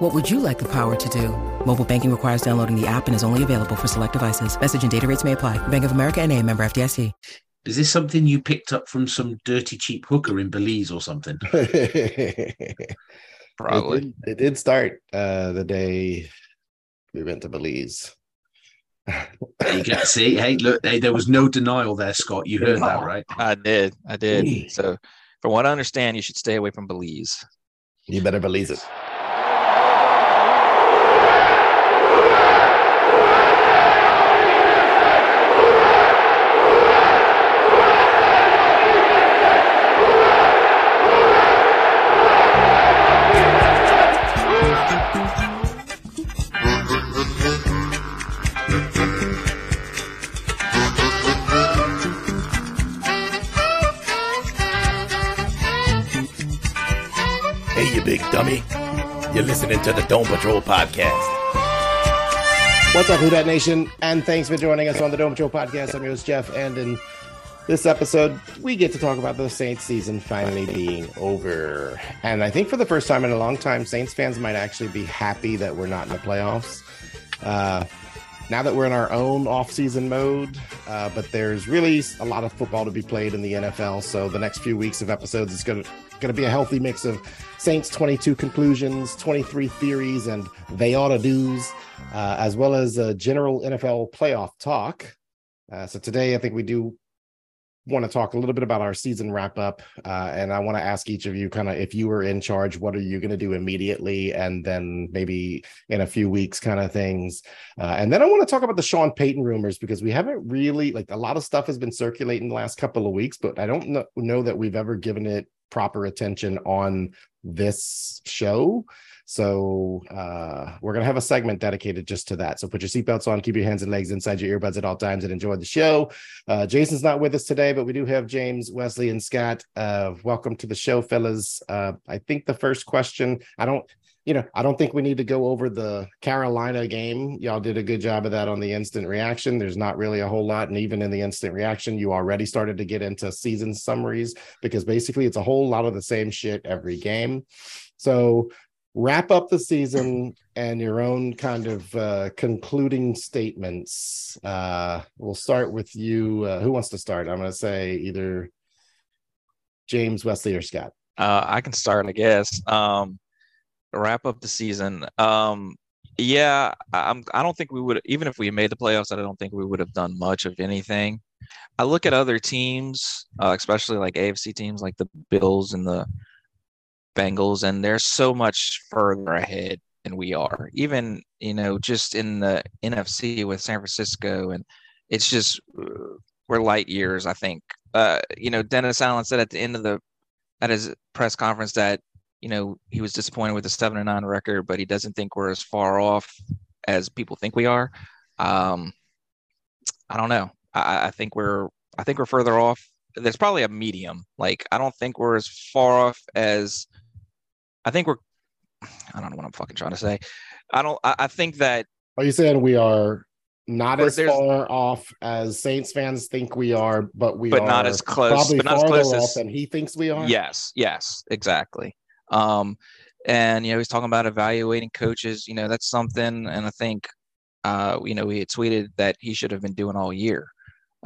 What would you like the power to do? Mobile banking requires downloading the app and is only available for select devices. Message and data rates may apply. Bank of America and a member FDIC. Is this something you picked up from some dirty cheap hooker in Belize or something? Probably. It did, it did start uh, the day we went to Belize. you can see, hey, look, hey, there was no denial there, Scott. You heard that, right? I did. I did. So, from what I understand, you should stay away from Belize. You better Belize it. Dummy. You're listening to the Dome Patrol podcast. What's up, Who Dat Nation? And thanks for joining us on the Dome Patrol podcast. I'm your host, Jeff. And in this episode, we get to talk about the Saints season finally being over. And I think for the first time in a long time, Saints fans might actually be happy that we're not in the playoffs. Uh, now that we're in our own off-season mode, uh, but there's really a lot of football to be played in the NFL. So the next few weeks of episodes is going to going to be a healthy mix of Saints 22 conclusions, 23 theories, and they ought to do's, uh, as well as a general NFL playoff talk. Uh, so today, I think we do want to talk a little bit about our season wrap up, uh, and I want to ask each of you kind of if you were in charge, what are you going to do immediately, and then maybe in a few weeks, kind of things. Uh, and then I want to talk about the Sean Payton rumors because we haven't really like a lot of stuff has been circulating the last couple of weeks, but I don't know, know that we've ever given it proper attention on this show. So uh, we're gonna have a segment dedicated just to that. So put your seatbelts on, keep your hands and legs inside your earbuds at all times, and enjoy the show. Uh, Jason's not with us today, but we do have James, Wesley, and Scott. Uh, welcome to the show, fellas. Uh, I think the first question, I don't, you know, I don't think we need to go over the Carolina game. Y'all did a good job of that on the instant reaction. There's not really a whole lot, and even in the instant reaction, you already started to get into season summaries because basically it's a whole lot of the same shit every game. So wrap up the season and your own kind of uh, concluding statements. Uh, we'll start with you. Uh, who wants to start? I'm going to say either James, Wesley, or Scott. Uh, I can start, I guess. Um, wrap up the season. Um, yeah, I'm. I don't think we would, even if we made the playoffs, I don't think we would have done much of anything. I look at other teams, uh, especially like AFC teams, like the Bills and the Bengals, and they're so much further ahead than we are. Even you know, just in the NFC with San Francisco, and it's just uh, we're light years. I think. Uh, you know, Dennis Allen said at the end of the at his press conference that you know he was disappointed with the seven and nine record, but he doesn't think we're as far off as people think we are. Um, I don't know. I, I think we're I think we're further off. There's probably a medium. Like I don't think we're as far off as I think we're. I don't know what I'm fucking trying to say. I don't. I, I think that. Are you saying we are not as far off as Saints fans think we are, but we But are not as close- Probably but not as close as- off than he thinks we are. Yes, yes, exactly. Um, and you know, he's talking about evaluating coaches. You know, that's something, and I think, uh, you know, he had tweeted that he should have been doing all year.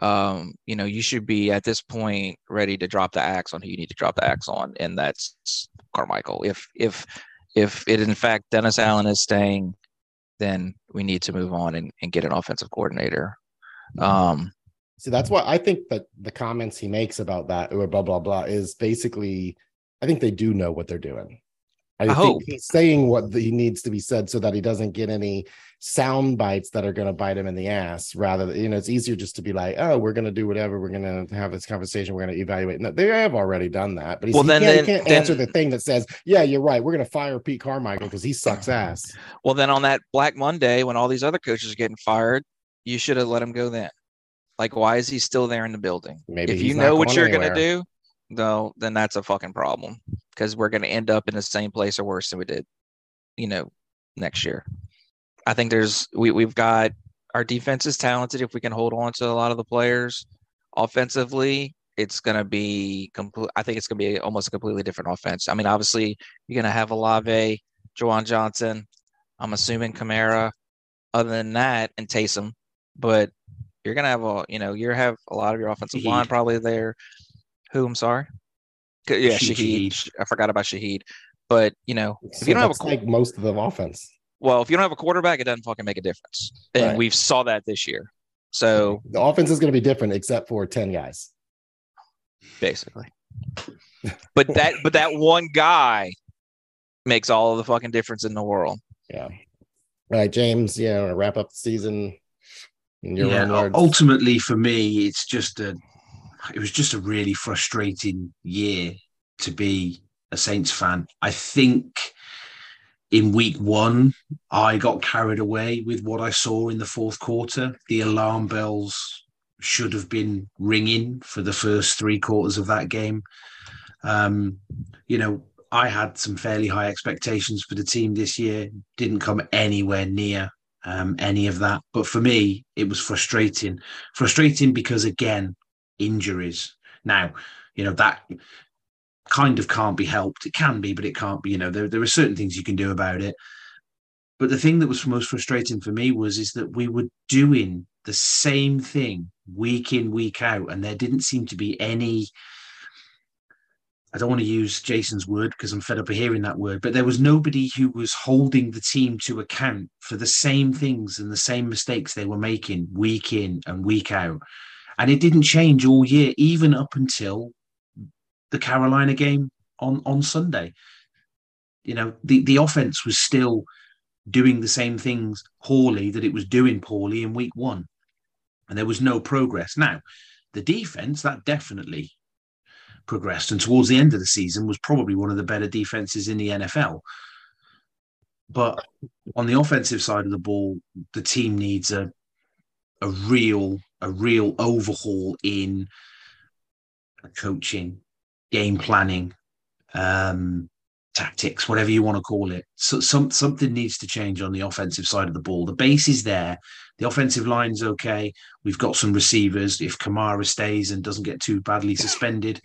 Um, you know, you should be at this point ready to drop the axe on who you need to drop the axe on, and that's Carmichael. If if if it in fact Dennis Allen is staying, then we need to move on and, and get an offensive coordinator. Um, See, that's why I think that the comments he makes about that or blah blah blah is basically, I think they do know what they're doing. I, I think hope. he's saying what he needs to be said so that he doesn't get any sound bites that are going to bite him in the ass. Rather, you know, it's easier just to be like, "Oh, we're going to do whatever. We're going to have this conversation. We're going to evaluate." No, they have already done that, but he's, Well, he then- can't, he can't then- answer the thing that says, "Yeah, you're right. We're going to fire Pete Carmichael because he sucks ass." well, then on that Black Monday when all these other coaches are getting fired, you should have let him go then. Like, why is he still there in the building? Maybe if you know what you're gonna do, no, then that's a fucking problem because we're gonna end up in the same place or worse than we did, you know, next year. I think there's we we've got our defense is talented if we can hold on to a lot of the players. Offensively, it's gonna be complete. I think it's gonna be almost a completely different offense. I mean, obviously, you're gonna have Olave, Juwan Johnson. I'm assuming Kamara. Other than that, and Taysom, but you're gonna have a you know you have a lot of your offensive line probably there. Who I'm sorry. Yeah, Shaheed, Shaheed. I forgot about Shaheed. But you know, if you don't have a qu- like most of the offense. well, if you don't have a quarterback, it doesn't fucking make a difference. And Right. we've saw that this year. So The offense is going to be different except for 10 guys. basically. But that but that one guy makes all of the fucking difference in the world. Yeah. All right, James, yeah, to wrap up the season your yeah, own u- words. ultimately for me, it's just a. It was just a really frustrating year to be a Saints fan. I think in week one, I got carried away with what I saw in the fourth quarter. The alarm bells should have been ringing for the first three quarters of that game. Um, you know, I had some fairly high expectations for the team this year. Didn't come anywhere near um, any of that. But for me, it was frustrating. Frustrating because again, injuries. Now, you know that kind of can't be helped. It can be, but it can't be. You know, there there are certain things you can do about it. But the thing that was most frustrating for me was is that we were doing the same thing week in week out, and there didn't seem to be any. I don't want to use Jason's word because I'm fed up of hearing that word, but there was nobody who was holding the team to account for the same things and the same mistakes they were making week in and week out. And it didn't change all year, even up until the Carolina game on, on Sunday. You know, the, the offense was still doing the same things poorly that it was doing poorly in week one. And there was no progress. Now, the defense, that definitely progressed. And towards the end of the season was probably one of the better defenses in the NFL. But on the offensive side of the ball, the team needs a a real a real overhaul in coaching, game planning, um, tactics, whatever you want to call it. So some something needs to change on the offensive side of the ball. The base is there. The offensive line's okay. We've got some receivers. If Kamara stays and doesn't get too badly suspended,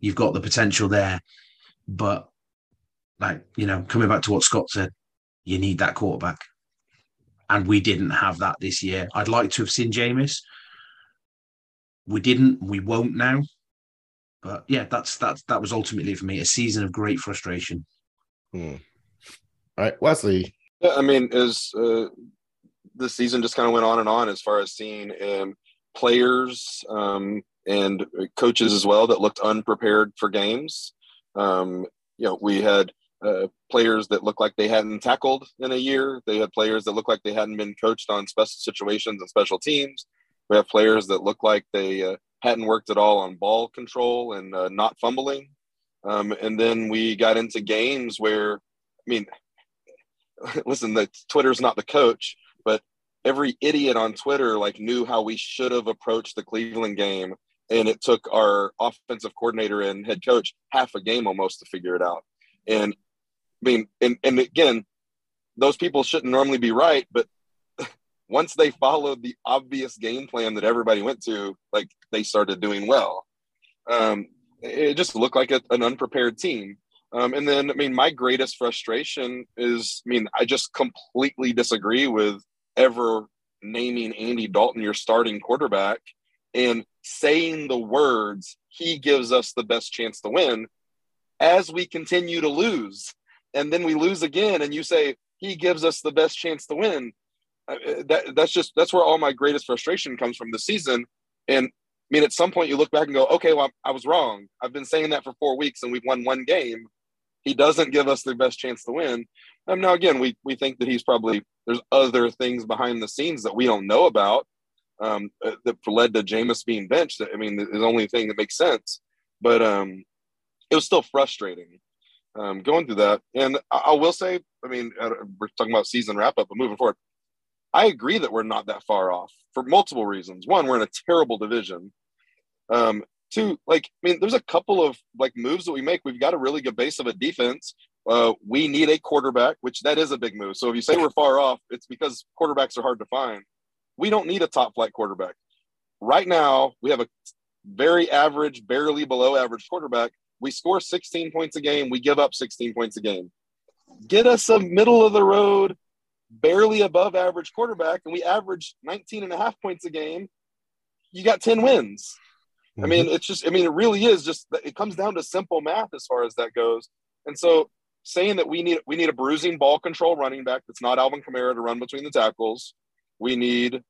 you've got the potential there. But like, you know, coming back to what Scott said, you need that quarterback. And we didn't have that this year. I'd like to have seen Jameis. We didn't. We won't now. But yeah, that's that's that was ultimately for me a season of great frustration. Hmm. All right, Wesley. Yeah, I mean, as uh, the season just kind of went on and on as far as seeing um, players um, and coaches as well that looked unprepared for games. Um, you know, we had uh, players that looked like they hadn't tackled in a year. They had players that looked like they hadn't been coached on special situations and special teams. We have players that look like they uh, hadn't worked at all on ball control and uh, not fumbling. Um, and then we got into games where, I mean, listen, the Twitter's not the coach, but every idiot on Twitter like knew how we should have approached the Cleveland game, and it took our offensive coordinator and head coach half a game almost to figure it out. And I mean, and and again, those people shouldn't normally be right, but once they followed the obvious game plan that everybody went to, like they started doing well. Um, it just looked like a, an unprepared team. Um, and then, I mean, my greatest frustration is, I mean, I just completely disagree with ever naming Andy Dalton your starting quarterback and saying the words, he gives us the best chance to win as we continue to lose. And then we lose again, and you say, he gives us the best chance to win. That, that's just, that's where all my greatest frustration comes from the season. And I mean, at some point you look back and go, okay, well, I was wrong. I've been saying that for four weeks and we've won one game he doesn't give us the best chance to win. Um, now, again, we we think that he's probably there's other things behind the scenes that we don't know about um, uh, that led to Jameis being benched. I mean, is the only thing that makes sense. But um, it was still frustrating um, going through that. And I, I will say, I mean, uh, we're talking about season wrap up, but moving forward, I agree that we're not that far off for multiple reasons. One, we're in a terrible division. Um, two, like I mean, there's a couple of like moves that we make. We've got a really good base of a defense. Uh, we need a quarterback, which that is a big move. So if you say we're far off, it's because quarterbacks are hard to find. We don't need a top flight quarterback. Right now, we have a very average, barely below average quarterback. We score 16 points a game. We give up 16 points a game. Get us a middle of the road, barely above average quarterback, and we average 19 and a half points a game. You got 10 wins. Mm-hmm. I mean, mm-hmm. it's just, I mean, it really is just, it comes down to simple math as far as that goes. And so saying that we need, we need a bruising ball control running back that's not Alvin Kamara to run between the tackles. We need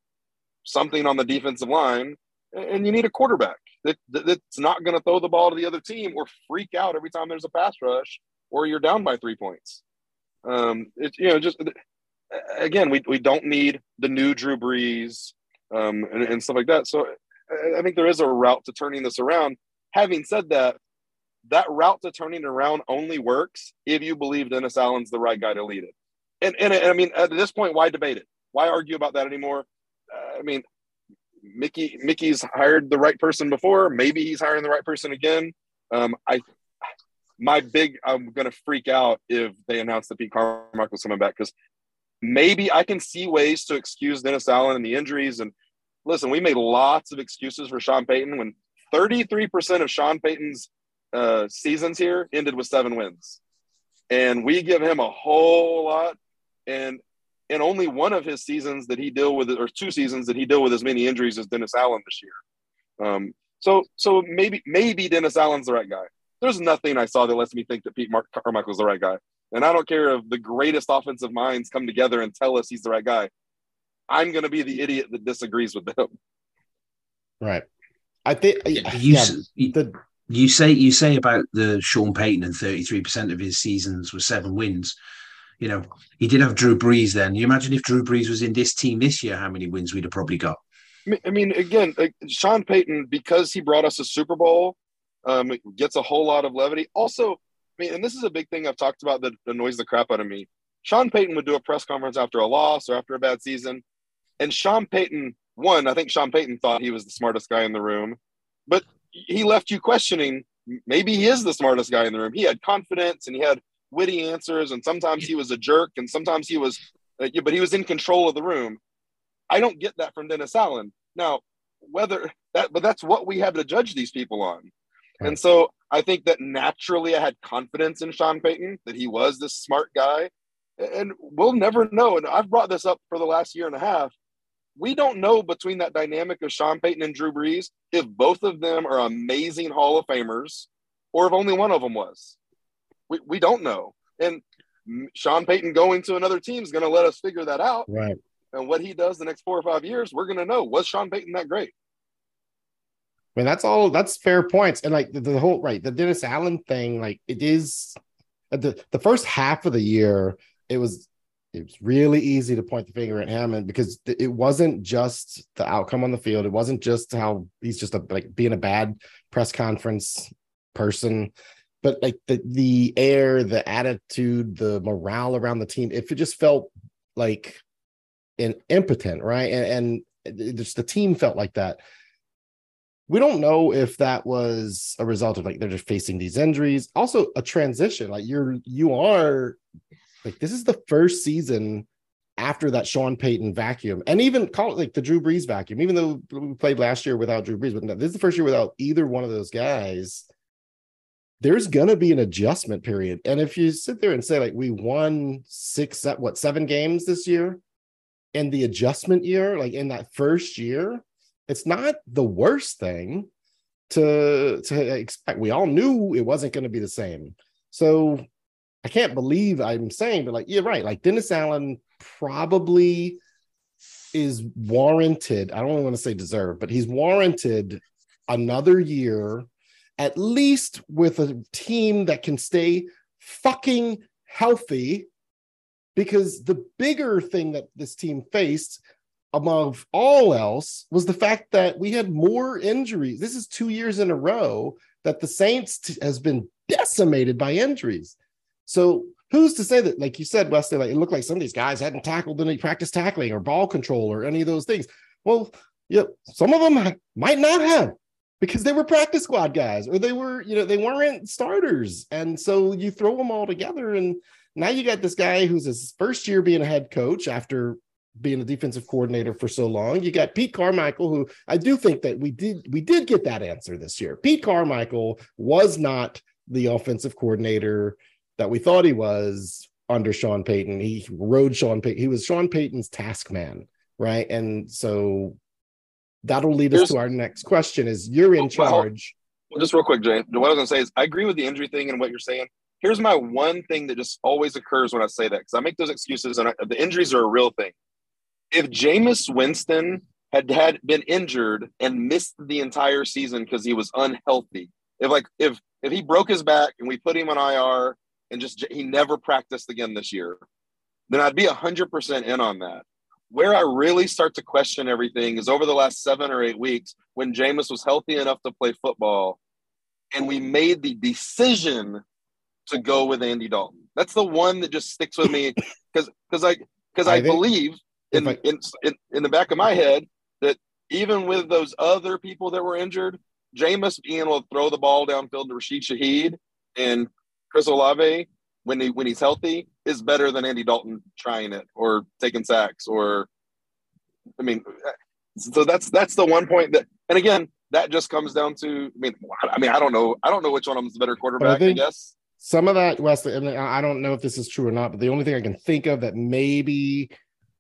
something on the defensive line, and you need a quarterback that, that's not going to throw the ball to the other team or freak out every time there's a pass rush or you're down by three points. Um, it's you know just again we we don't need the new Drew Brees um, and, and stuff like that. So I think there is a route to turning this around. Having said that, that route to turning it around only works if you believe Dennis Allen's the right guy to lead it. And, and, and I mean, at this point, why debate it? Why argue about that anymore? Uh, I mean, Mickey Mickey's hired the right person before. Maybe he's hiring the right person again. Um, I my big I'm gonna freak out if they announce that Pete Carmichael's coming back because maybe I can see ways to excuse Dennis Allen and the injuries. And listen, we made lots of excuses for Sean Payton when 33% of Sean Payton's uh, seasons here ended with seven wins, and we give him a whole lot. And in only one of his seasons that he deal with, or two seasons that he deal with as many injuries as Dennis Allen this year. Um, so, so maybe maybe Dennis Allen's the right guy. There's nothing I saw that lets me think that Pete Mark Carmichael's the right guy. And I don't care if the greatest offensive minds come together and tell us he's the right guy. I'm going to be the idiot that disagrees with them. Right. I think yeah, you, yeah, the, you say you say about the Sean Payton and 33% of his seasons were seven wins you know, he did have Drew Brees then. You imagine if Drew Brees was in this team this year, how many wins we'd have probably got. I mean, again, Sean Payton, because he brought us a Super Bowl, um, gets a whole lot of levity. Also, I mean, and this is a big thing I've talked about that annoys the crap out of me. Sean Payton would do a press conference after a loss or after a bad season. And Sean Payton, one, I think Sean Payton thought he was the smartest guy in the room, but he left you questioning maybe he is the smartest guy in the room. He had confidence and he had witty answers, and sometimes he was a jerk, and sometimes he was, uh, but he was in control of the room. I don't get that from Dennis Allen. Now, whether that, but that's what we have to judge these people on. And so I think that naturally I had confidence in Sean Payton that he was this smart guy. And we'll never know. And I've brought this up for the last year and a half. We don't know between that dynamic of Sean Payton and Drew Brees if both of them are amazing Hall of Famers or if only one of them was we, we don't know. And Sean Payton going to another team is going to let us figure that out. Right. And what he does the next four or five years, we're going to know. Was Sean Payton that great? I mean, that's all. That's fair points. And like the, the whole right, the Dennis Allen thing, like it is uh, the the first half of the year, it was it was really easy to point the finger at him, and because it wasn't just the outcome on the field, it wasn't just how he's just a like being a bad press conference person but like the the air, the attitude, the morale around the team, if it just felt like an impotent, right? And, and uh, just the team felt like that. We don't know if that was a result of like they're just facing these injuries, also a transition. Like you're you are like this is the first season after that Sean Payton vacuum, and even call it like the Drew Brees vacuum, even though we played last year without Drew Brees, but this is the first year without either one of those guys there's to be an adjustment period. And if you sit there and say, like, we won six, what, seven games this year, in the adjustment year, like in that first year, it's not the worst thing to to expect. We all knew it wasn't going to be the same. So I can't believe I'm saying, but like, you're right. Like Dennis Allen probably is warranted. I don't want to say deserved, but he's warranted another year at least with a team that can stay fucking healthy. Because the bigger thing that this team faced, above all else, was the fact that we had more injuries. This is two years in a row that the Saints t- has been decimated by injuries. So who's to say that, like you said, Wesley, like it looked like some of these guys hadn't tackled any practice tackling or ball control or any of those things. Well, yeah, some of them might not have because they were practice squad guys or they were, you know, they weren't starters. And so you throw them all together and now you got this guy who's his first year being a head coach after being a defensive coordinator for so long. You got Pete Carmichael, who I do think that we did we did get that answer this year. Pete Carmichael was not the offensive coordinator that we thought he was under Sean Payton. He rode Sean Payton. He was Sean Payton's task man, right? And so that'll lead us to our next question: Is you're in oh, charge? Well, just real quick, Jay. What I was going to say is I agree with the injury thing and what you're saying. Here's my one thing that just always occurs when I say that because I make those excuses and I, the injuries are a real thing if Jameis Winston had had been injured and missed the entire season because he was unhealthy, if like if if he broke his back and we put him on IR and just he never practiced again this year, then I'd be hundred percent in on that. Where I really start to question everything is over the last seven or eight weeks when Jameis was healthy enough to play football, and we made the decision to go with Andy Dalton. That's the one that just sticks with me because because I because I, I think, believe in, I, in, in, in the back of my head that even with those other people that were injured, Jameis being able to throw the ball downfield to Rashid Shaheed and Chris Olave when he when he's healthy is better than Andy Dalton trying it or taking sacks or I mean so that's that's the one point that and again that just comes down to I mean I mean I don't know I don't know which one of them is the better quarterback I, I guess. some of that Wesley and I don't know if this is true or not but the only thing I can think of that maybe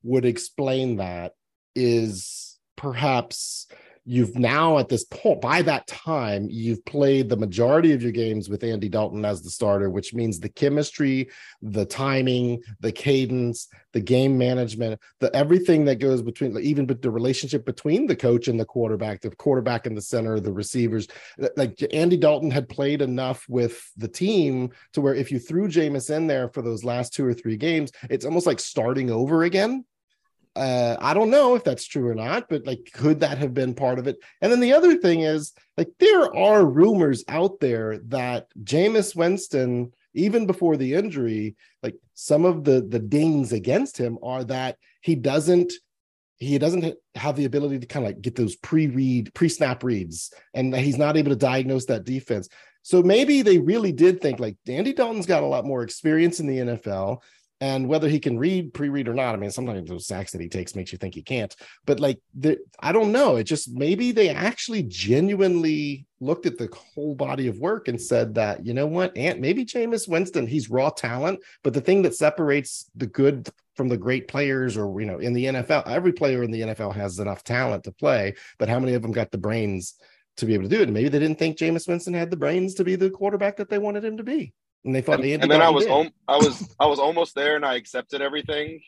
would explain that is perhaps you've now at this point by that time you've played the majority of your games with Andy Dalton as the starter which means the chemistry the timing the cadence the game management the everything that goes between even the relationship between the coach and the quarterback the quarterback in the center the receivers. Like Andy Dalton had played enough with the team to where if you threw Jameis in there for those last two or three games it's almost like starting over again uh, I don't know if that's true or not, but like, could that have been part of it? And then the other thing is, like, there are rumors out there that Jameis Winston, even before the injury, like some of the the dings against him are that he doesn't he doesn't have the ability to kind of like get those pre-read pre-snap reads and he's not able to diagnose that defense so maybe they really did think like Andy Dalton's got a lot more experience in the NFL and whether he can read pre-read or not i mean sometimes those sacks that he takes makes you think he can't. But like the, i don't know. It just maybe they actually genuinely looked at the whole body of work and said that you know what and maybe Jameis Winston he's raw talent but the thing that separates the good from the great players or you know in the NFL every player in the NFL has enough talent to play but how many of them got the brains to be able to do it? And maybe they didn't think Jameis Winston had the brains to be the quarterback that they wanted him to be and they thought and, and then I was om- I was I was almost there and I accepted everything.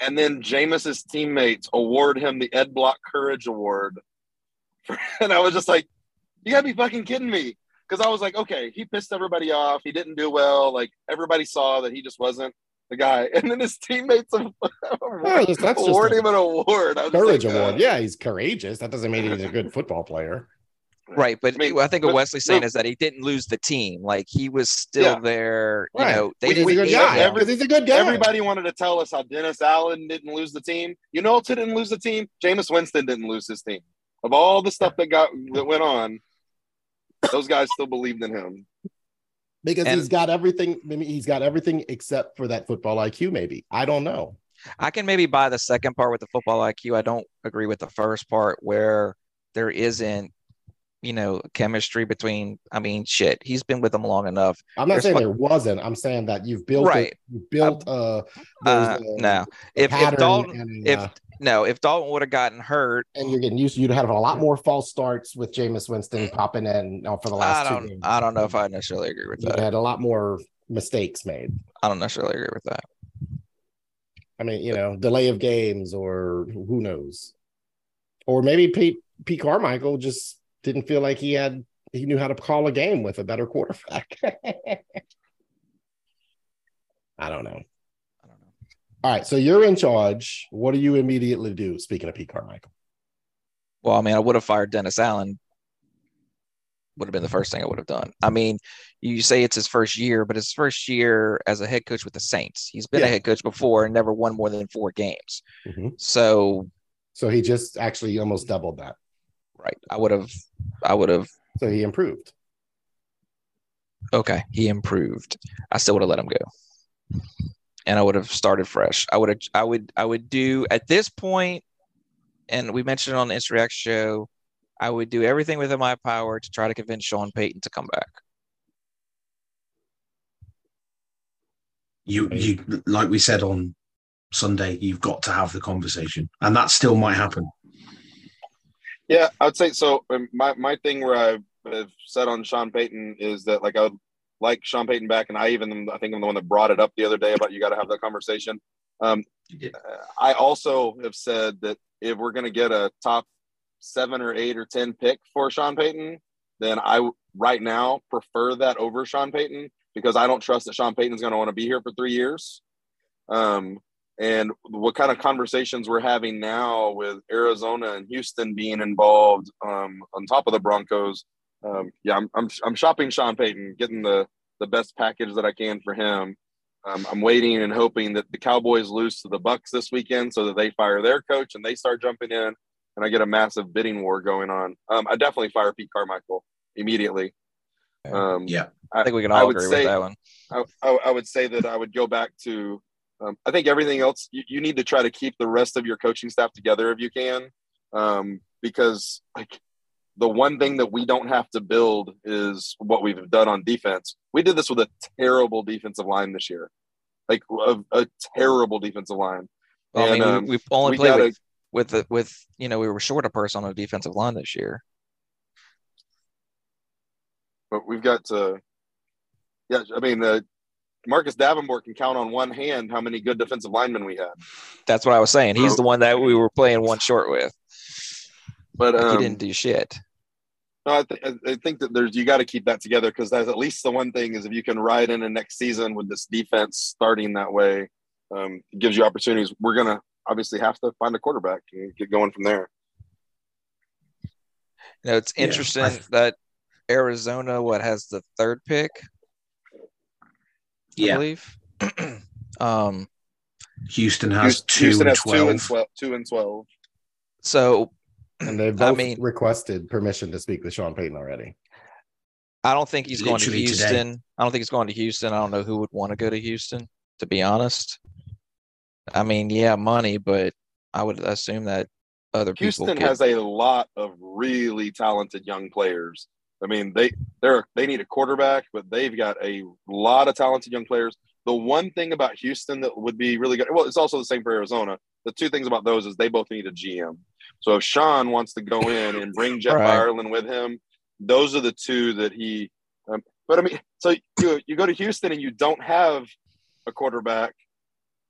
And then Jameis's teammates award him the Ed Block Courage Award. and I was just like, you gotta be fucking kidding me. Because I was like, okay, he pissed everybody off. He didn't do well. Like everybody saw that he just wasn't the guy. And then his teammates award, oh, award him an award. Courage like, award. Uh, yeah, he's courageous. That doesn't mean he's a good football player. Right, but I, mean, I think what Wesley's saying is that he didn't lose the team. Like he was still yeah. there. You right. know, they we, didn't. He's a, Every, he's a good guy. Everybody wanted to tell us how Dennis Allen didn't lose the team. You know, who didn't lose the team. Jameis Winston didn't lose his team. Of all the stuff that got that went on, those guys still believed in him because and, he's got everything. Maybe he's got everything except for that football IQ. Maybe I don't know. I can maybe buy the second part with the football IQ. I don't agree with the first part where there isn't you know, chemistry between. I mean, shit, he's been with them long enough. I'm not There's saying there wasn't. I'm saying that you've built right. you built uh, uh, no. If, if Dalton, and, if uh, no, if Dalton would have gotten hurt, and you're getting used, to, you'd have a lot more false starts with Jameis Winston popping in uh, for the last. I don't. Games. I don't know if I necessarily agree with that. You had a lot more mistakes made. I don't necessarily agree with that. I mean, you know, delay of games, or who knows, or maybe Pete Pete Carmichael just didn't feel like he had he knew how to call a game with a better quarterback. I don't know. I don't know. All right, so you're in charge. What do you immediately do? Speaking of Pete Carmichael. Well, I mean, I would have fired Dennis Allen would have been the first thing I would have done. I mean, you say it's his first year, but his first year as a head coach with the Saints. He's been Yeah. a head coach before and never won more than four games. Mhm. So, So he just actually almost doubled that. Right, I would have, I would have. So he improved. Okay, he improved. I still would have let him go, and I would have started fresh. I would have, I would, I would do at this point, and we mentioned it on the Instareact show. I would do everything within my power to try to convince Sean Payton to come back. You, you, like we said on Sunday, you've got to have the conversation, and that still might happen. Yeah, I'd say so. um, My my thing where I've, have said on Sean Payton is that like I would like Sean Payton back, and I even I think I'm the one that brought it up the other day about you got to have that conversation. Um. I also have said that if we're going to get a top seven or eight or ten pick for Sean Payton, then I right now prefer that over Sean Payton because I don't trust that Sean Payton's going to want to be here for three years. Um, and what kind of conversations we're having now with Arizona and Houston being involved um, on top of the Broncos. Um, yeah, I'm, I'm I'm shopping Sean Payton, getting the the best package that I can for him. Um, I'm waiting and hoping that the Cowboys lose to the Bucs this weekend so that they fire their coach and they start jumping in, and I get a massive bidding war going on. Um, I definitely fire Pete Carmichael immediately. Um, Yeah. I think we can I all would agree say- with that one. I, I, I would say that I would go back to. Um, I think everything else you, you need to try to keep the rest of your coaching staff together if you can, um, because like the one thing that we don't have to build is what we've done on defense. We did this with a terrible defensive line this year, like a, a terrible defensive line. Well, I mean, um, we, we've only we played gotta- with with the, with you know we were short a person on the defensive line this year. but we've got to. Yeah, I mean, uh, Marcus Davenport can count on one hand how many good defensive linemen we had. That's what I was saying. He's the one that we were playing one short with. But Like, um, he didn't do shit. No, I, th- I- I think that there's you got to keep that together because that's at least the one thing is if you can ride in the next season with this defense starting that way, um, it gives you opportunities. We're gonna obviously have to find a quarterback and get going from there. You know, it's interesting I- that Arizona what has the third pick, I Yeah. believe. um, Houston has Houston, two Houston and has two and 12. Two and twelve. so And they've I mean- requested permission to speak with Sean Payton already. I don't think he's going to Literally today. Houston. I don't think he's going to Houston. I don't know who would want to go to Houston, to be honest. I mean, yeah, money, but I would assume that other people Houston has a lot of really talented young players. I mean, they they're they need a quarterback, but they've got a lot of talented young players. The one thing about Houston that would be really good, well, it's also the same for Arizona. The two things about those is they both need a GM. So if Sean wants to go in and bring Jeff Right. Ireland with him, those are the two that he. Um, but I mean, so you you go to Houston and you don't have a quarterback,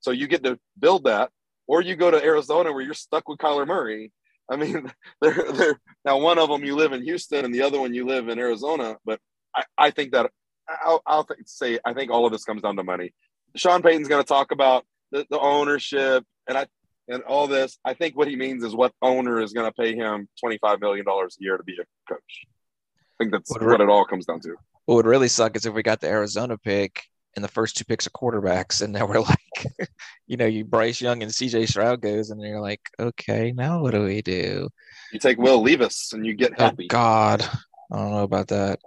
so you get to build that, or you go to Arizona where you're stuck with Kyler Murray. I mean, they're, they're now one of them you live in Houston and the other one you live in Arizona. But I, I think that I'll, I'll th- say I think all of this comes down to money. Sean Payton's going to talk about the, the ownership and I and all this. I think what he means is what owner is going to pay him twenty five million dollars a year to be a coach. I think that's What what, it all comes down to. What would really suck is if we got the Arizona pick and the first two picks are quarterbacks, and now we're like, you know, you Bryce Young and CJ Stroud goes, and you're like, okay, now what do we do? You take Will Levis and you get Oh. God, I don't know about that.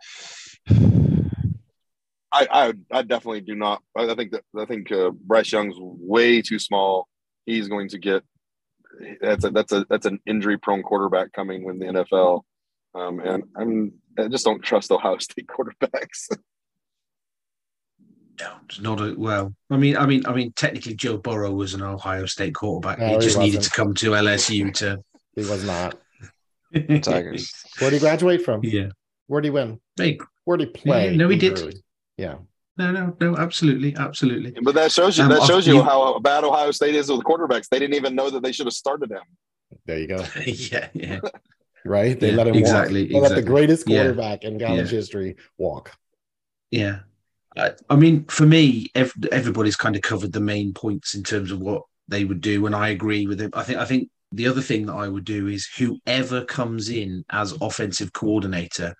I, I I definitely do not. I I think that I think uh, Bryce Young's way too small. He's going to get that's a that's a that's an injury prone quarterback coming when the NFL. Um, and I'm I just don't trust Ohio State quarterbacks. No, it's not a well. I mean, I mean, I mean. Technically, Joe Burrow was an Ohio State quarterback. No, he he just needed wasn't. to come to LSU to. He was not. Tigers. Where'd he graduate from? yeah. Where'd he win? Hey, Where'd he play? Yeah, no, he did. Really? Yeah. no, no, no. Absolutely, absolutely. but that shows you Um, that shows you you- how bad Ohio State is with quarterbacks. They didn't even know that they should have started him. There you go. yeah, yeah. Right? They Yeah, let him exactly, walk. They let the exactly. greatest Yeah. quarterback in college Yeah. history walk. Yeah. I, mean, for me, ev- everybody's kind of covered the main points in terms of what they would do, and I agree with it. I think I think the other thing that I would do is whoever comes in as offensive coordinator,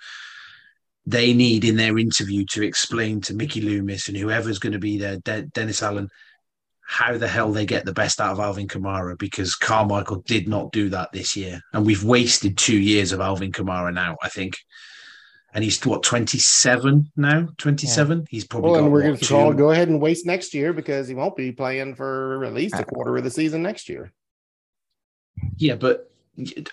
they need in their interview to explain to Mickey Loomis and whoever's going to be there, De- Dennis Allen, how the hell they get the best out of Alvin Kamara because Carmichael did not do that this year. And we've wasted two years of Alvin Kamara now, I think. And he's what, 27 now? 27? Yeah. He's probably well, and we're going to call go ahead and waste next year because he won't be playing for at least a uh, quarter of the season next year. Yeah, but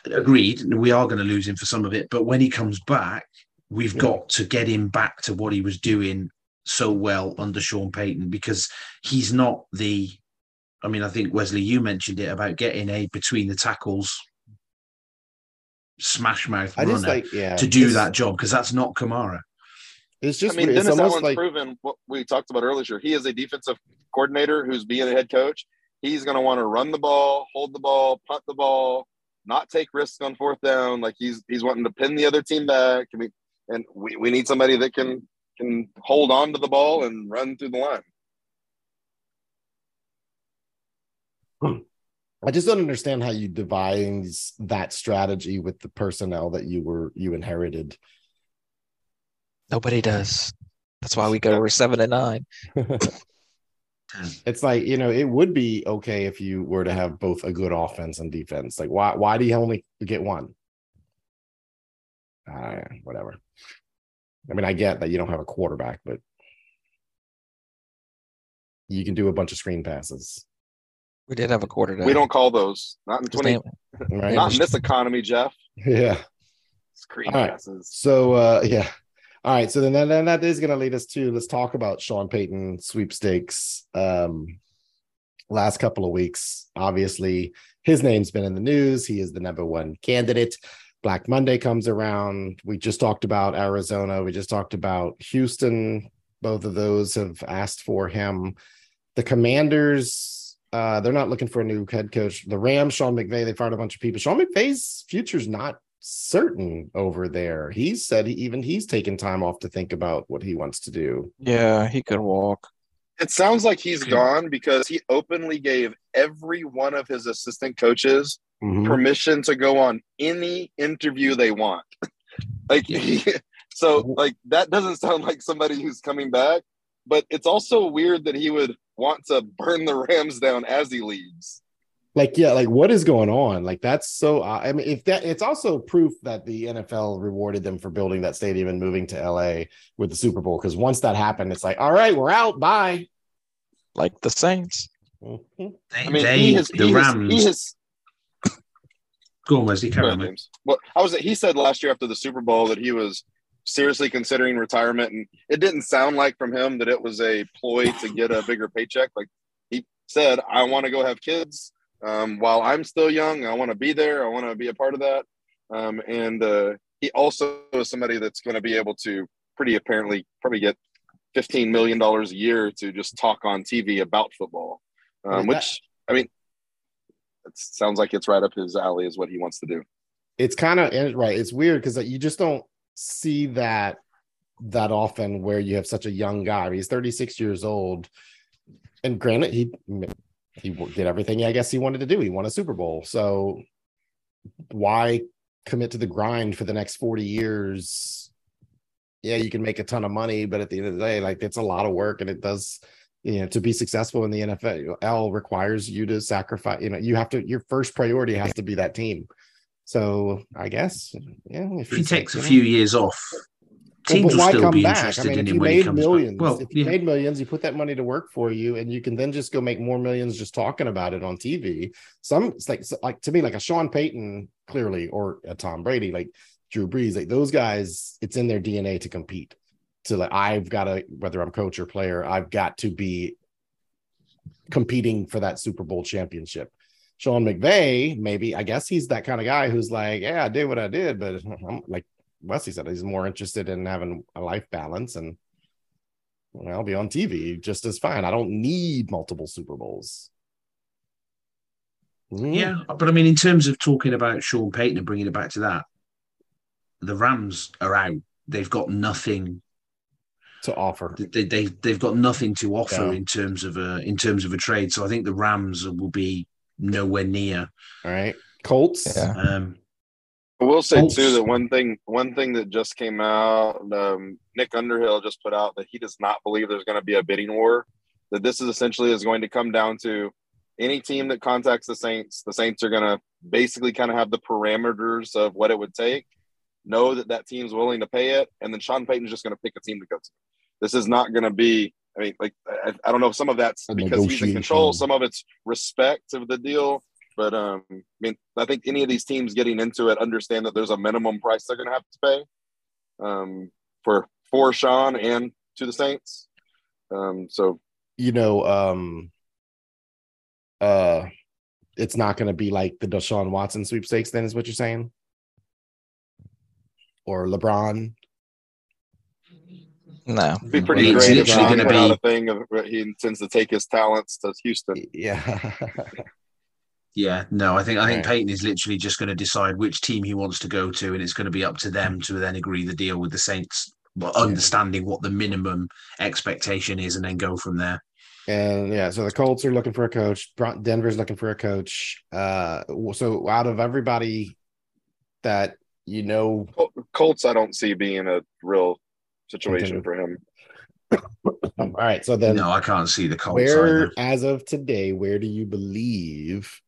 agreed. We are going to lose him for some of it. But when he comes back, we've yeah. got to get him back to what he was doing so well under Sean Payton because he's not the. I mean, I think Wesley, you mentioned it about getting a between the tackles smash mouth runner like, yeah, to do that job because that's not Kamara. It's just. I mean, Dennis Allen's like... proven what we talked about earlier. He is a defensive coordinator who's being a head coach. He's going to want to run the ball, hold the ball, punt the ball, not take risks on fourth down. Like he's he's wanting to pin the other team back. I mean, and we, we need somebody that can can hold on to the ball and run through the line. Hmm. I just don't understand how you devise that strategy with the personnel that you were you inherited. Nobody does. That's why we go over seven and nine. it's like you know it would be okay if you were to have both a good offense and defense. Like why why do you only get one? Uh, whatever. I mean, I get that you don't have a quarterback, but you can do a bunch of screen passes. We did have a quarterback. We don't call those. Not in twenty. Right? Not in this economy, Jeff. Yeah. Screen passes. So uh, yeah. All right. So then, then that is going to lead us to let's talk about Sean Payton sweepstakes. Um, last couple of weeks, obviously, his name's been in the news. He is the number one candidate. Black Monday comes around. We just talked about Arizona. We just talked about Houston. Both of those have asked for him. The Commanders, uh, they're not looking for a new head coach. The Rams, Sean McVay, they fired a bunch of people. Sean McVay's future's not certain over there. He said he, even he's taken time off to think about what he wants to do. Yeah, he could walk. It sounds like he's gone because he openly gave every one of his assistant coaches mm-hmm. permission to go on any interview they want. like so like that doesn't sound like somebody who's coming back, but it's also weird that he would want to burn the Rams down as he leaves. Like yeah, like what is going on? Like that's so. Uh, I mean, if that it's also proof that the NFL rewarded them for building that stadium and moving to LA with the Super Bowl. Because once that happened, it's like, all right, we're out. Bye. Like the Saints. Mm-hmm. I mean, they, he has, the he Rams. Has, he has Go on, Wesley. Carry on, James. Well, I was. He said last year after the Super Bowl that he was seriously considering retirement, and it didn't sound like from him that it was a ploy to get a bigger paycheck. Like he said, I want to go have kids um, while I'm still young. I want to be there. I want to be a part of that. Um, and uh, he also is somebody that's going to be able to pretty apparently probably get fifteen million dollars a year to just talk on TV about football. Um, which I mean, it sounds like it's right up his alley is what he wants to do it's kind of right it's weird because you just don't see that that often where you have such a young guy he's 36 years old. And granted he he did everything i guess he wanted to do. He won a super bowl. So why commit to the grind for the next 40 years? Yeah you can make a ton of money but at the end of the day like it's a lot of work and it does you know to be successful in the NFL requires you to sacrifice you know you have to your first priority has to be that team so I guess yeah if, he takes a few years off teams well, will still be back? interested I mean, in him when he comes millions, back. Well, if you yeah. made millions, you put that money to work for you, and you can then just go make more millions just talking about it on TV. Some it's like like to me, like a Sean Payton, clearly, or a Tom Brady, like Drew Brees, like those guys, it's in their DNA to compete to like I've got to whether I'm coach or player, I've got to be competing for that Super Bowl championship. Sean McVay, maybe I guess he's that kind of guy who's like, yeah, I did what I did, but I'm like Wesley said, he's more interested in having a life balance and well, I'll be on TV just as fine. I don't need multiple Super Bowls. Mm. Yeah, but I mean, in terms of talking about Sean Payton and bringing it back to that, the Rams are out. They've got nothing to offer. They, they they've got nothing to offer yeah. in terms of a in terms of a trade. So I think the Rams will be nowhere near. All right, Colts. Yeah. Um, I will say Colts- too that one thing one thing that just came out, um, Nick Underhill just put out that he does not believe there's going to be a bidding war. That this is essentially is going to come down to any team that contacts the Saints. The Saints are going to basically kind of have the parameters of what it would take, know that that team's willing to pay it, and then Sean Payton's just going to pick a team to go to. This is not going to be. I mean, like I, I don't know if some of that's because he's in control, some of it's respect of the deal. But um, I mean, I think any of these teams getting into it understand that there's a minimum price they're going to have to pay um, for for Sean and to the Saints. Um, so you know, um, uh, it's not going to be like the Deshaun Watson sweepstakes. Then is what you're saying, or LeBron? No. it'd be pretty It's great if literally gonna put out be- a thing of he intends to take his talents to Houston. Yeah, Yeah, no, I think I think Right. Payton is literally just going to decide which team he wants to go to, and it's going to be up to them to then agree the deal with the Saints, but understanding what the minimum expectation is, and then go from there. and yeah. So the Colts are looking for a coach. Denver's looking for a coach. Uh, so out of everybody that you know, Colts, I don't see being a real situation for him. all right. So then, no, I can't see the Colts where either. as of today, where do you believe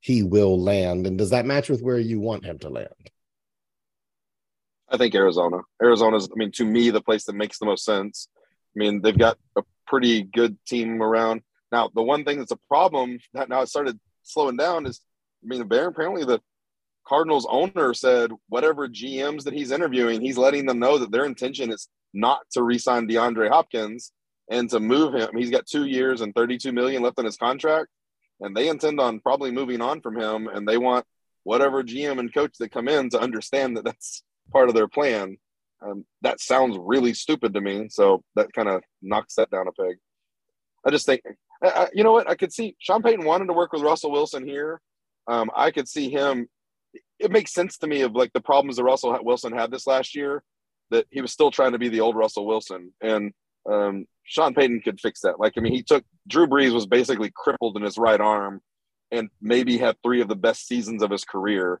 he will land, and does that match with where you want him to land? I think Arizona. Arizona's, I mean, to me, the place that makes the most sense. I mean, they've got a pretty good team around. Now, the one thing that's a problem that now it started slowing down is, I mean, the Bear apparently the Cardinals owner said whatever GMs that he's interviewing, he's letting them know that their intention is not to re-sign DeAndre Hopkins and to move him. He's got two years and 32 million left in his contract, and they intend on probably moving on from him. And they want whatever GM and coach that come in to understand that that's part of their plan. Um, that sounds really stupid to me. So that kind of knocks that down a peg. I just think, I, I, you know what? I could see Sean Payton wanted to work with Russell Wilson here. Um, I could see him. It makes sense to me of like the problems that Russell Wilson had this last year, that he was still trying to be the old Russell Wilson, and um, Sean Payton could fix that. Like, I mean, he took Drew Brees was basically crippled in his right arm, and maybe had three of the best seasons of his career.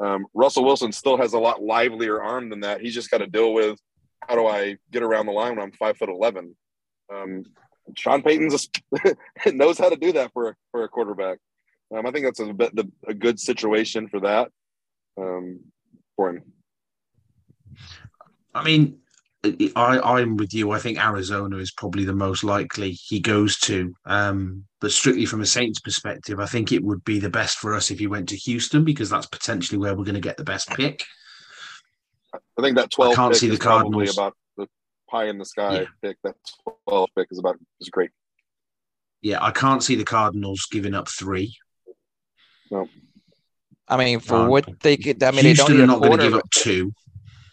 Um, Russell Wilson still has a lot livelier arm than that. He's just got to deal with how do I get around the line when I'm five foot eleven. Um, Sean Payton's a, knows how to do that for for a quarterback. Um, I think that's a, a good situation for that um, for him. I mean, I, I'm with you. I think Arizona is probably the most likely he goes to. Um, but strictly from a Saints perspective, I think it would be the best for us if he went to Houston because that's potentially where we're going to get the best pick. I think that 12 I can't pick see the Cardinals. about the pie in the sky Yeah. pick. That 12 pick is about is great. Yeah, I can't see the Cardinals giving up three. I mean, for Um, what they could, I mean, Houston they don't need a not going to give quarterback. up two.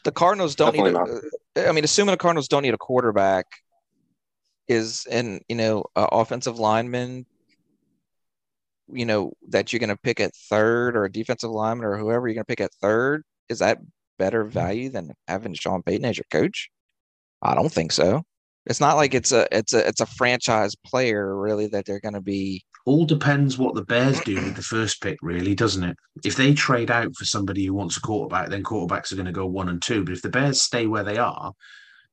The Cardinals don't need. Definitely A, I mean, assuming the Cardinals don't need a quarterback, is and you know, uh, offensive lineman. You know that you're going to pick at third, or a defensive lineman, or whoever you're going to pick at third. Is that better value than having Sean Payton as your coach? I don't think so. It's not like it's a it's a it's a franchise player really that they're going to be. All depends what the Bears do with the first pick, really, doesn't it? If they trade out for somebody who wants a quarterback, then quarterbacks are going to go one and two. But if the Bears stay where they are,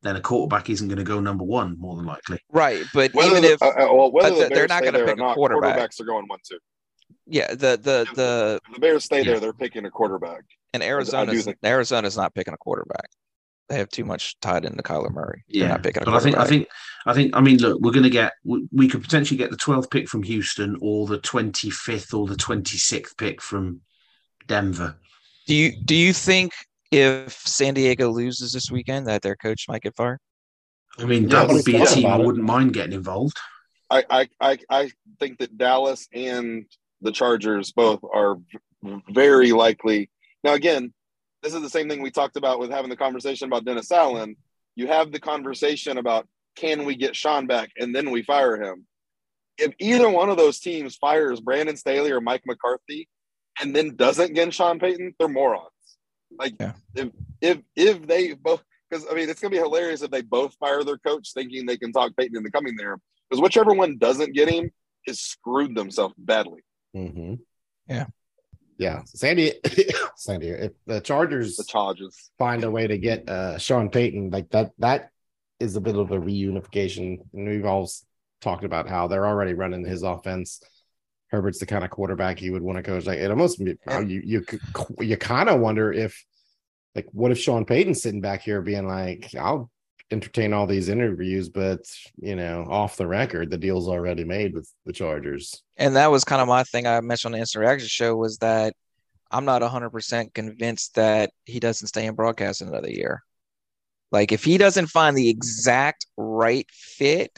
then a quarterback isn't going to go number one, more than likely. Right, but Whether even the, if uh, uh, well, whether but the th- they're not gonna there or pick a not, quarterback. quarterbacks are going one two. yeah, the the the the Bears stay there, they're picking a quarterback. and do Arizona's think- Arizona's not picking a quarterback. They have too much tied into Kyler Murray. They're not picking a but I think. I think, I think, I mean, look, we're going to get, we, we could potentially get the 12th pick from Houston or the 25th or the 26th pick from Denver. Do you do you think if San Diego loses this weekend that their coach might get fired? I mean, Yeah, that would be a team I wouldn't mind getting involved. I, I, I, I think that Dallas and the Chargers both are very likely. Now, again, this is the same thing we talked about with having the conversation about Dennis Allen. You have the conversation about can we get Sean back and then we fire him. If either one of those teams fires Brandon Staley or Mike McCarthy and then doesn't get Sean Payton, they're morons. Like Yeah. if if if they both because I mean it's gonna be hilarious if they both fire their coach thinking they can talk Payton into coming there because whichever one doesn't get him is screwed themselves badly. hmm yeah, San Diego, San Diego. If the Chargers The Chargers. find a way to get uh Sean Payton, like that, that is a bit of a reunification. And we've all talked about how they're already running his offense. Herbert's the kind of quarterback you would want to coach. Like it almost you you you, you kind of wonder if like what if Sean Payton's sitting back here being like, I'll entertain all these interviews, but you know, off the record, the deal's already made with the Chargers. And that was kind of my thing I mentioned on the Instant Reaction show was that I'm not 100% convinced that he doesn't stay in broadcast another year. Like if he doesn't find the exact right fit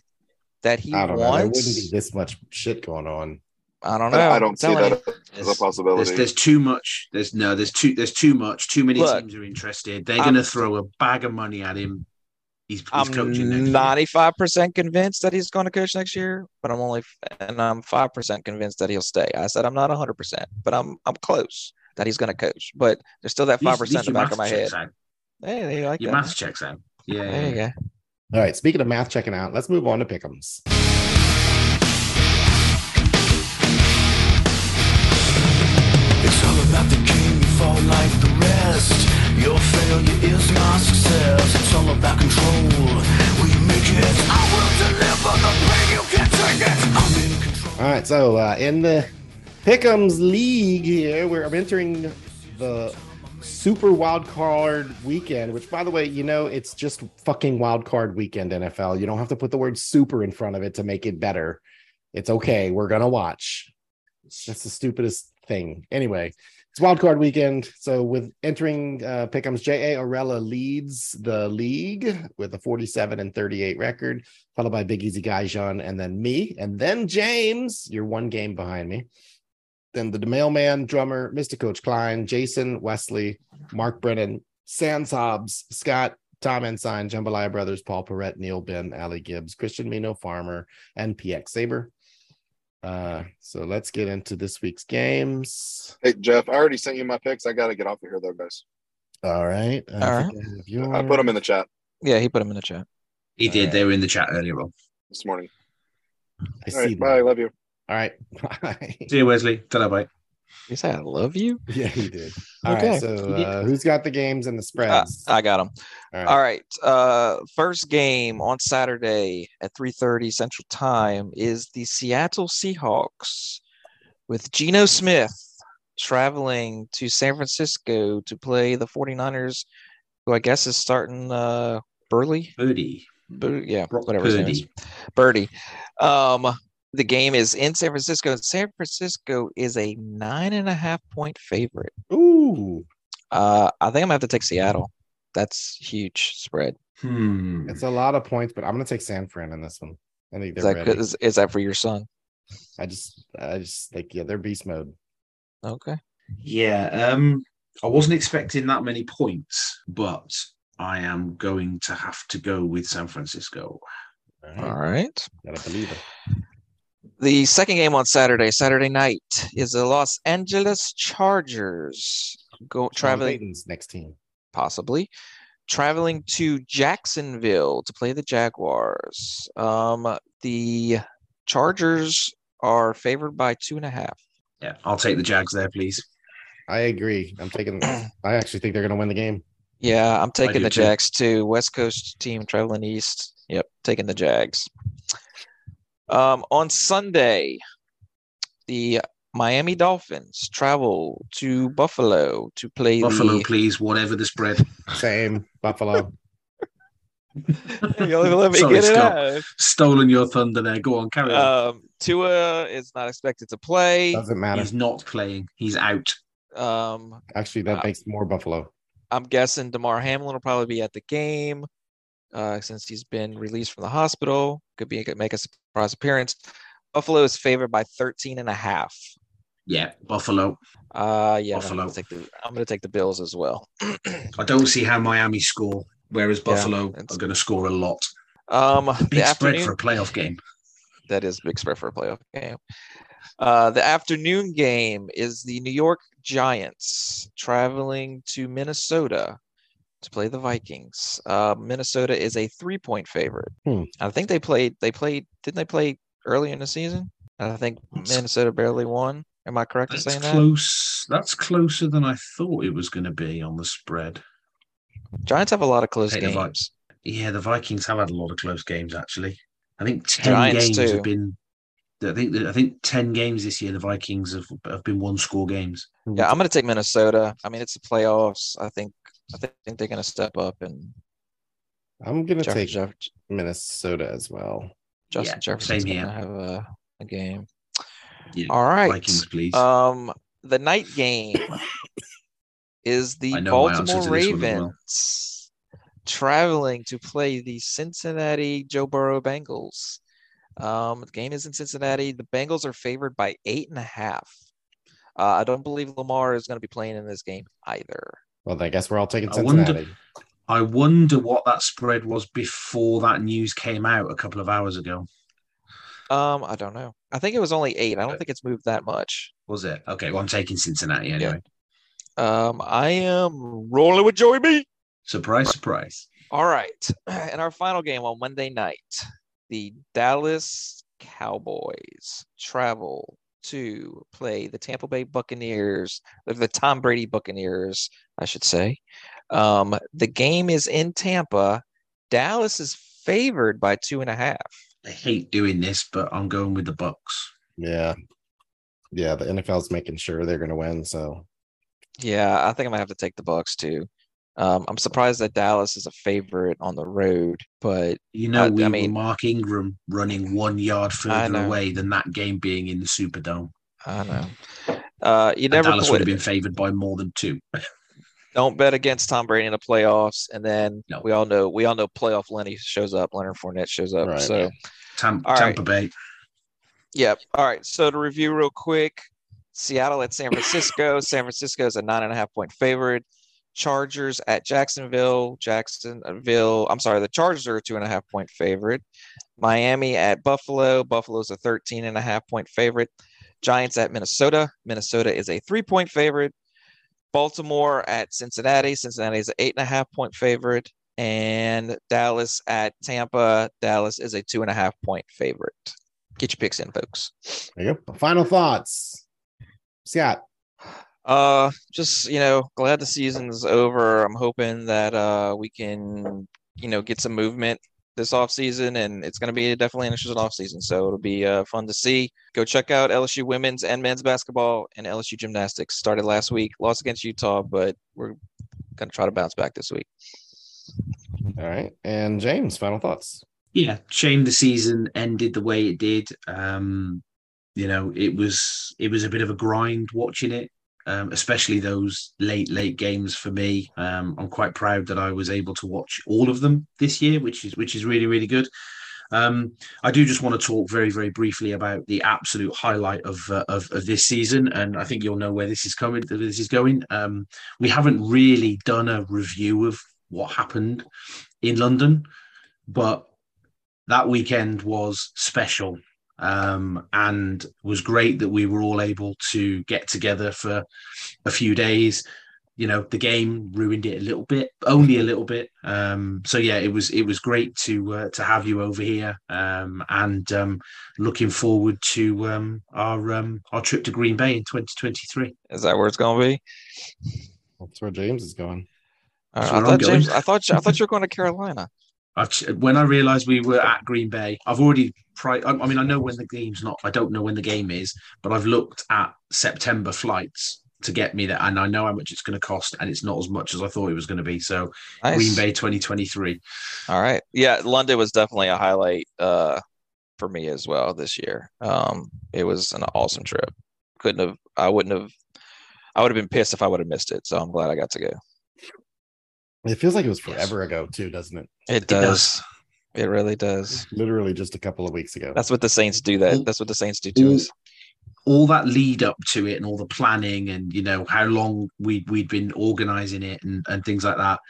that he I don't know. There wouldn't wants, be this much shit going on. I don't know. I, I don't see that you. as a possibility. there's, there's too much. There's no. There's too. There's too much. Too many Look, teams are interested. They're going to throw a bag of money at him. He's, he's I'm coaching next 95% convinced that he's going to coach next year, but I'm only and I'm 5% convinced that he'll stay. I said I'm not 100%, but I'm I'm close that he's going to coach. But there's still that 5% in the back of my maths head. checks out. Hey, you like Your that? maths checks out. Yeah. There you yeah. go. All right. Speaking of math checking out, let's move on to pick'ems. It's all about the king, you fall rest. Your failure is my success. It's all about control. We make it. I will deliver the pain, you can't take it. I'm in control. All right. So uh, in the pick'ems league here, we're entering the super wild card weekend. Which, by the way, you know it's just fucking wild card weekend. NFL. You don't have to put the word super in front of it to make it better. It's okay. We're gonna watch. That's the stupidest thing. Anyway, it's wild card weekend. So with entering uh Pick'ems, J.A. Orella leads the league with a 47 and 38 record, followed by Big Easy Guy John, and then me, and then James. You're one game behind me. Then the mailman, drummer, Mr. Coach Klein, Jason, Wesley, Mark Brennan, Sans Hobbs, Scott, Tom Ensign, Jambalaya Brothers, Paul Perrette, Neil Ben, Ali Gibbs, Christian Mino Farmer, and PX Saber. Uh, so let's get into this week's games. Hey Jeff, I already sent you my picks. I got to get off of here though, guys. All right. I All think I have. I put them in the chat Yeah, he put them in the chat. He did. Alright. They were in the chat earlier on. this morning. I All see. right, bye. Love you. All right. Bye. See you, Wesley. Ta-da, bye. You said, I love you? yeah, he did. All right. Okay. So uh, who's got the games and the Uh, spreads? I got them. All right. All right. Uh, first game on Saturday at 3:30 Central Time is the Seattle Seahawks with Geno Smith traveling to San Francisco to play the 49ers, who I guess is starting uh Burley. Birdie. Bur- yeah, Brock whatever his name is. Purdy. Birdie. Um, the game is in San Francisco, and San Francisco is a nine and a half point favorite. Ooh, Uh, I think I'm gonna have to take Seattle. That's huge spread. Hmm. it's a lot of points, but I'm gonna take San Fran in this one. I think Is they're that ready. is, is that for your son? I just, I just think, yeah, they're beast mode. Okay. Yeah. Um, I wasn't expecting that many points, but I am going to have to go with San Francisco. All All right. right. Gotta believe it. The second game on Saturday, Saturday night, is the Los Angeles Chargers go traveling Payton's next team. possibly traveling to Jacksonville to play the Jaguars. Um, the Chargers are favored by two and a half. Yeah, I'll take the Jags there, please. I agree. I'm taking. I actually think they're gonna win the game. Yeah, I'm taking the too. Jags too. West Coast team traveling east. Yep, taking the Jags. Um, on Sunday, the Miami Dolphins travel to Buffalo to play Buffalo, the. please, whatever the spread. Same Buffalo. You'll let me Sorry, get it Scott. Stolen your thunder there. Go on, carry on. Um, Tua is not expected to play. Doesn't matter. He's not playing. He's out. Um, Actually, that Uh, makes more Buffalo. I'm guessing Damar Hamlin will probably be at the game uh, since he's been released from the hospital. Could be make a surprise appearance. Buffalo is favored by 13 and a half. Yeah, Buffalo. Uh, yeah, I'm Buffalo. gonna take the I'm gonna take the Bills as well. I don't see how Miami score, whereas Buffalo it's- are going to score a lot. Um, Big spread afternoon for a playoff game. that is a big spread for a playoff game. Uh, the afternoon game is the New York Giants traveling to Minnesota to play the Vikings. Uh, Minnesota is a three point favorite. Hmm. I think they played. They played. Didn't they play earlier in the season? I think Minnesota barely won Am I correct in That's saying that? close. That's closer than I thought it was going to be on the spread. Giants have a lot of close Take the Vi- games. Yeah, the Vikings have had a lot of close games actually. I think ten Giants games too. have been. I think I think ten games this year. The Vikings have have been one score games. Yeah, I'm going to take Minnesota. I mean, it's the playoffs. I think I think they're going to step up and I'm gonna Jeff, take Jeff, Minnesota as well. Justin Yeah, Jefferson's going to have a, a game. Yeah, All right. Vikings, please. Um, the night game is the I know my answer Baltimore to this one as well. Ravens traveling to play the Cincinnati Joe Burrow Bengals. Um, the game is in Cincinnati. The Bengals are favored by eight and a half. Uh, I don't believe Lamar is going to be playing in this game either. Well, then I guess we're all taking I wonder- Cincinnati. I wonder what that spread was before that news came out a couple of hours ago. Um, I don't know. I think it was only eight. I don't think it's moved that much. Was it? Okay, well, I'm taking Cincinnati anyway. Um, I am rolling with Joey B. Surprise, surprise. All right. And our final game on Monday night, the Dallas Cowboys travel to play the Tampa Bay Buccaneers, the Tom Brady Buccaneers, I should say. Um, the game is in Tampa. Dallas is favored by two and a half. I hate doing this, but I'm going with the Bucs. Yeah. Yeah, the NFL's making sure they're gonna win. So Yeah, I think I'm gonna have to take the Bucs too. Um, I'm surprised that Dallas is a favorite on the road, but You know, Uh, we I mean- Mark Ingram running one yard further away than that game being in the Superdome. I know. Uh, you And never Dallas put- would have been favored by more than two. don't bet against Tom Brady in the playoffs, and then No. we all know we all know playoff Lenny shows up, Leonard Fournette shows up. Right. So Tam- All right. Tampa Bay. Yep. All right. So to review real quick, Seattle at San Francisco. San Francisco is a nine and a half point favorite. Chargers at Jacksonville. Jacksonville. I'm sorry. The Chargers are a two and a half point favorite. Miami at Buffalo. Buffalo's a 13 and a half point favorite. Giants at Minnesota. Minnesota is a three point favorite. Baltimore at Cincinnati. Cincinnati is an eight and a half point favorite. And Dallas at Tampa. Dallas is a two and a half point favorite. Get your picks in, folks. there you go. Final thoughts. Scott. Uh, just you know, glad the season's over. I'm hoping that uh we can you know get some movement this off season, and it's going to be definitely an interesting off season. So it'll be uh, fun to see. Go check out LSU women's and men's basketball and LSU gymnastics. Started last week, lost against Utah, but we're going to try to bounce back this week. All right. And James, final thoughts. Yeah, shame the season ended the way it did. Um, you know, it was it was a bit of a grind watching it, um, especially those late late games for me. Um, I'm quite proud that I was able to watch all of them this year, which is which is really really good. Um, I do just want to talk very very briefly about the absolute highlight of uh, of, of this season, and I think you'll know where this is coming. This is going. Um, we haven't really done a review of what happened in London, but that weekend was special um, and was great that we were all able to get together for a few days. You know, the game ruined it a little bit, only a little bit. Um, so yeah, it was it was great to uh, to have you over here, um, and um, looking forward to um, our um, our trip to Green Bay in 2023. Is that where it's going to be? That's where James is going. Uh, I where I'm thought going. James. I thought I thought you were going to Carolina. I've, when I realised we were at Green Bay, I've already. Pri- I I mean, I know when the game's not. I don't know when the game is, but I've looked at September flights to get me there, and I know how much it's going to cost, and it's not as much as I thought it was going to be. So Nice. Green Bay 2023. All right. Yeah, London was definitely a highlight uh, for me as well this year. Um, it was an awesome trip. Couldn't have. I wouldn't have. I would have been pissed if I would have missed it. So I'm glad I got to go. It feels like it was forever ago, too, doesn't it? It does. It really does. Literally just a couple of weeks ago. That's what the Saints do. That. That's what the Saints do to all, us. all that lead up to it and all the planning and you know how long we we'd been organizing it and, and things like that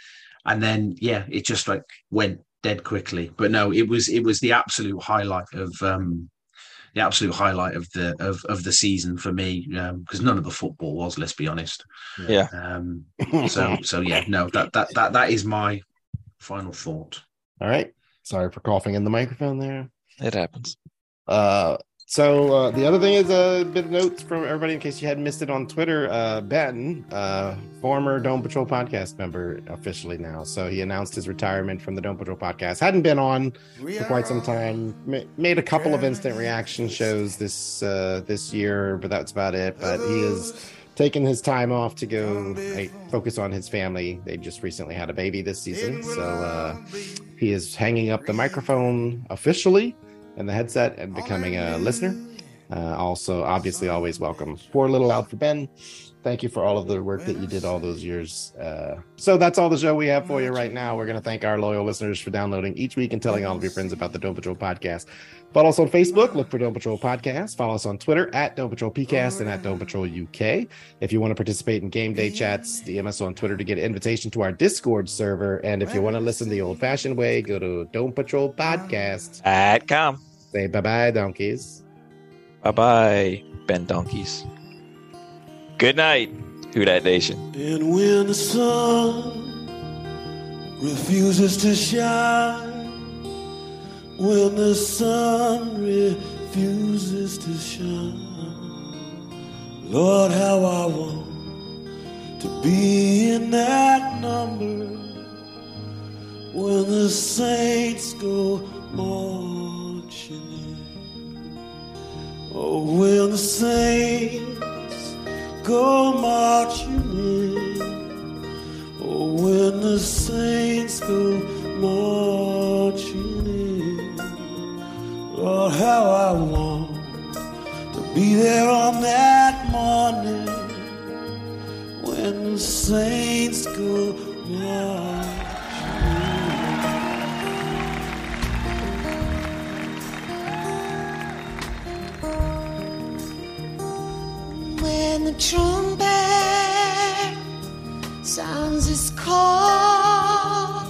and then yeah it just like went dead quickly but no it was it was the absolute highlight of um the absolute highlight of the of, of the season for me because none of the football was let's be honest Yeah. um so so yeah no that that that that is my final thought All right. Sorry for coughing in the microphone there. It happens. Uh So uh, the other thing is a bit of notes from everybody in case you hadn't missed it on Twitter. Uh, Ben, uh, former Dome Patrol podcast member, officially now. So he announced his retirement from the Dome Patrol podcast. Hadn't been on for quite some time. Ma- made a couple of instant reaction shows this uh, this year, but that's about it. But he is taking his time off to go hey, focus on his family. They just recently had a baby this season, so uh, he is hanging up the microphone officially and the headset and becoming a listener. Uh, also, obviously, always welcome. Poor little loud for Ben. Thank you for all of the work that you did all those years. Uh, so that's all the show we have for you right now. We're going to thank our loyal listeners for downloading each week and telling all of your friends about the Dome Patrol podcast. Follow us on Facebook, look for Dome Patrol Podcast. Follow us on Twitter at Dome Patrol PCast and at Dome Patrol UK. If you want to participate in game day chats, DM us on Twitter to get an invitation to our Discord server. And if you want to listen the old fashioned way, go to Dome Patrol Podcast. At com. Say bye bye, donkeys. Bye bye, Ben Donkeys. Good night, Who Dat Nation. And when the sun refuses to shine, when the sun refuses to shine, Lord, how I want to be in that number when the saints go marching in. Oh, when the saints go marching in. Oh, when the saints go marching in. Lord, how I want to be there on that morning when the saints go marching When the trumpet. Sounds its call,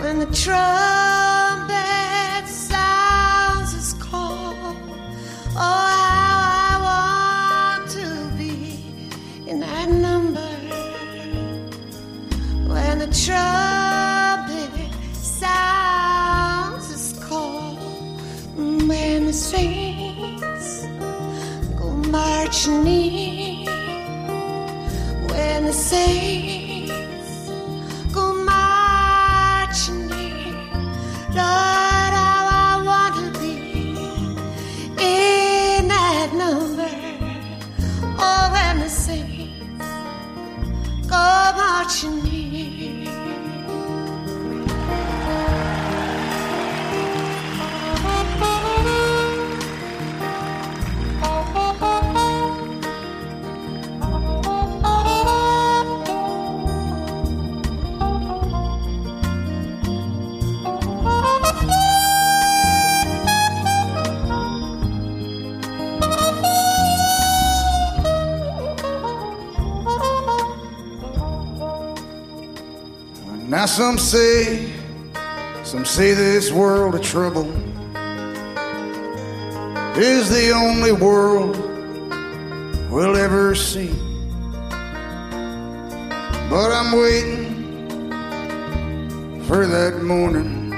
when the trumpet sounds its call, oh, how I want to be in that number. When the trumpet sounds its call, when the saints go marching in Now some say, some say this world of trouble is the only world we'll ever see. But I'm waiting for that morning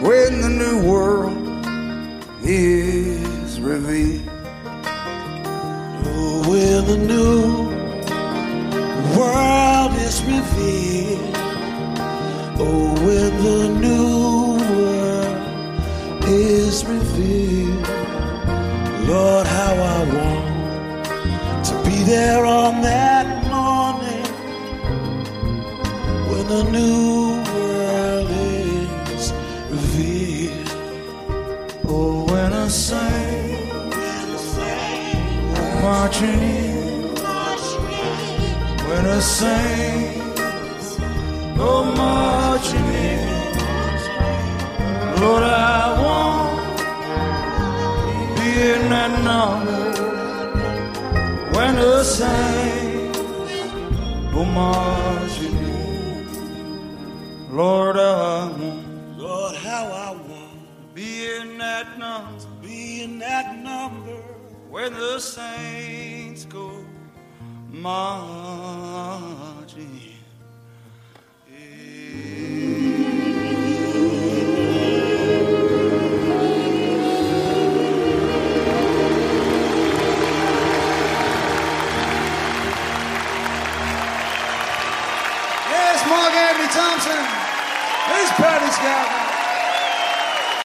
when the new world is revealed. Oh, when the new world revealed. Oh, when the new world is revealed. Lord, how I want to be there on that morning when the new world is revealed. Oh, when I sing, marching in. When I saints in, Lord, I want to be in that number. When the in, Lord, I want Lord, how I want be in that number. be in that number. When the saints go marching. Scott.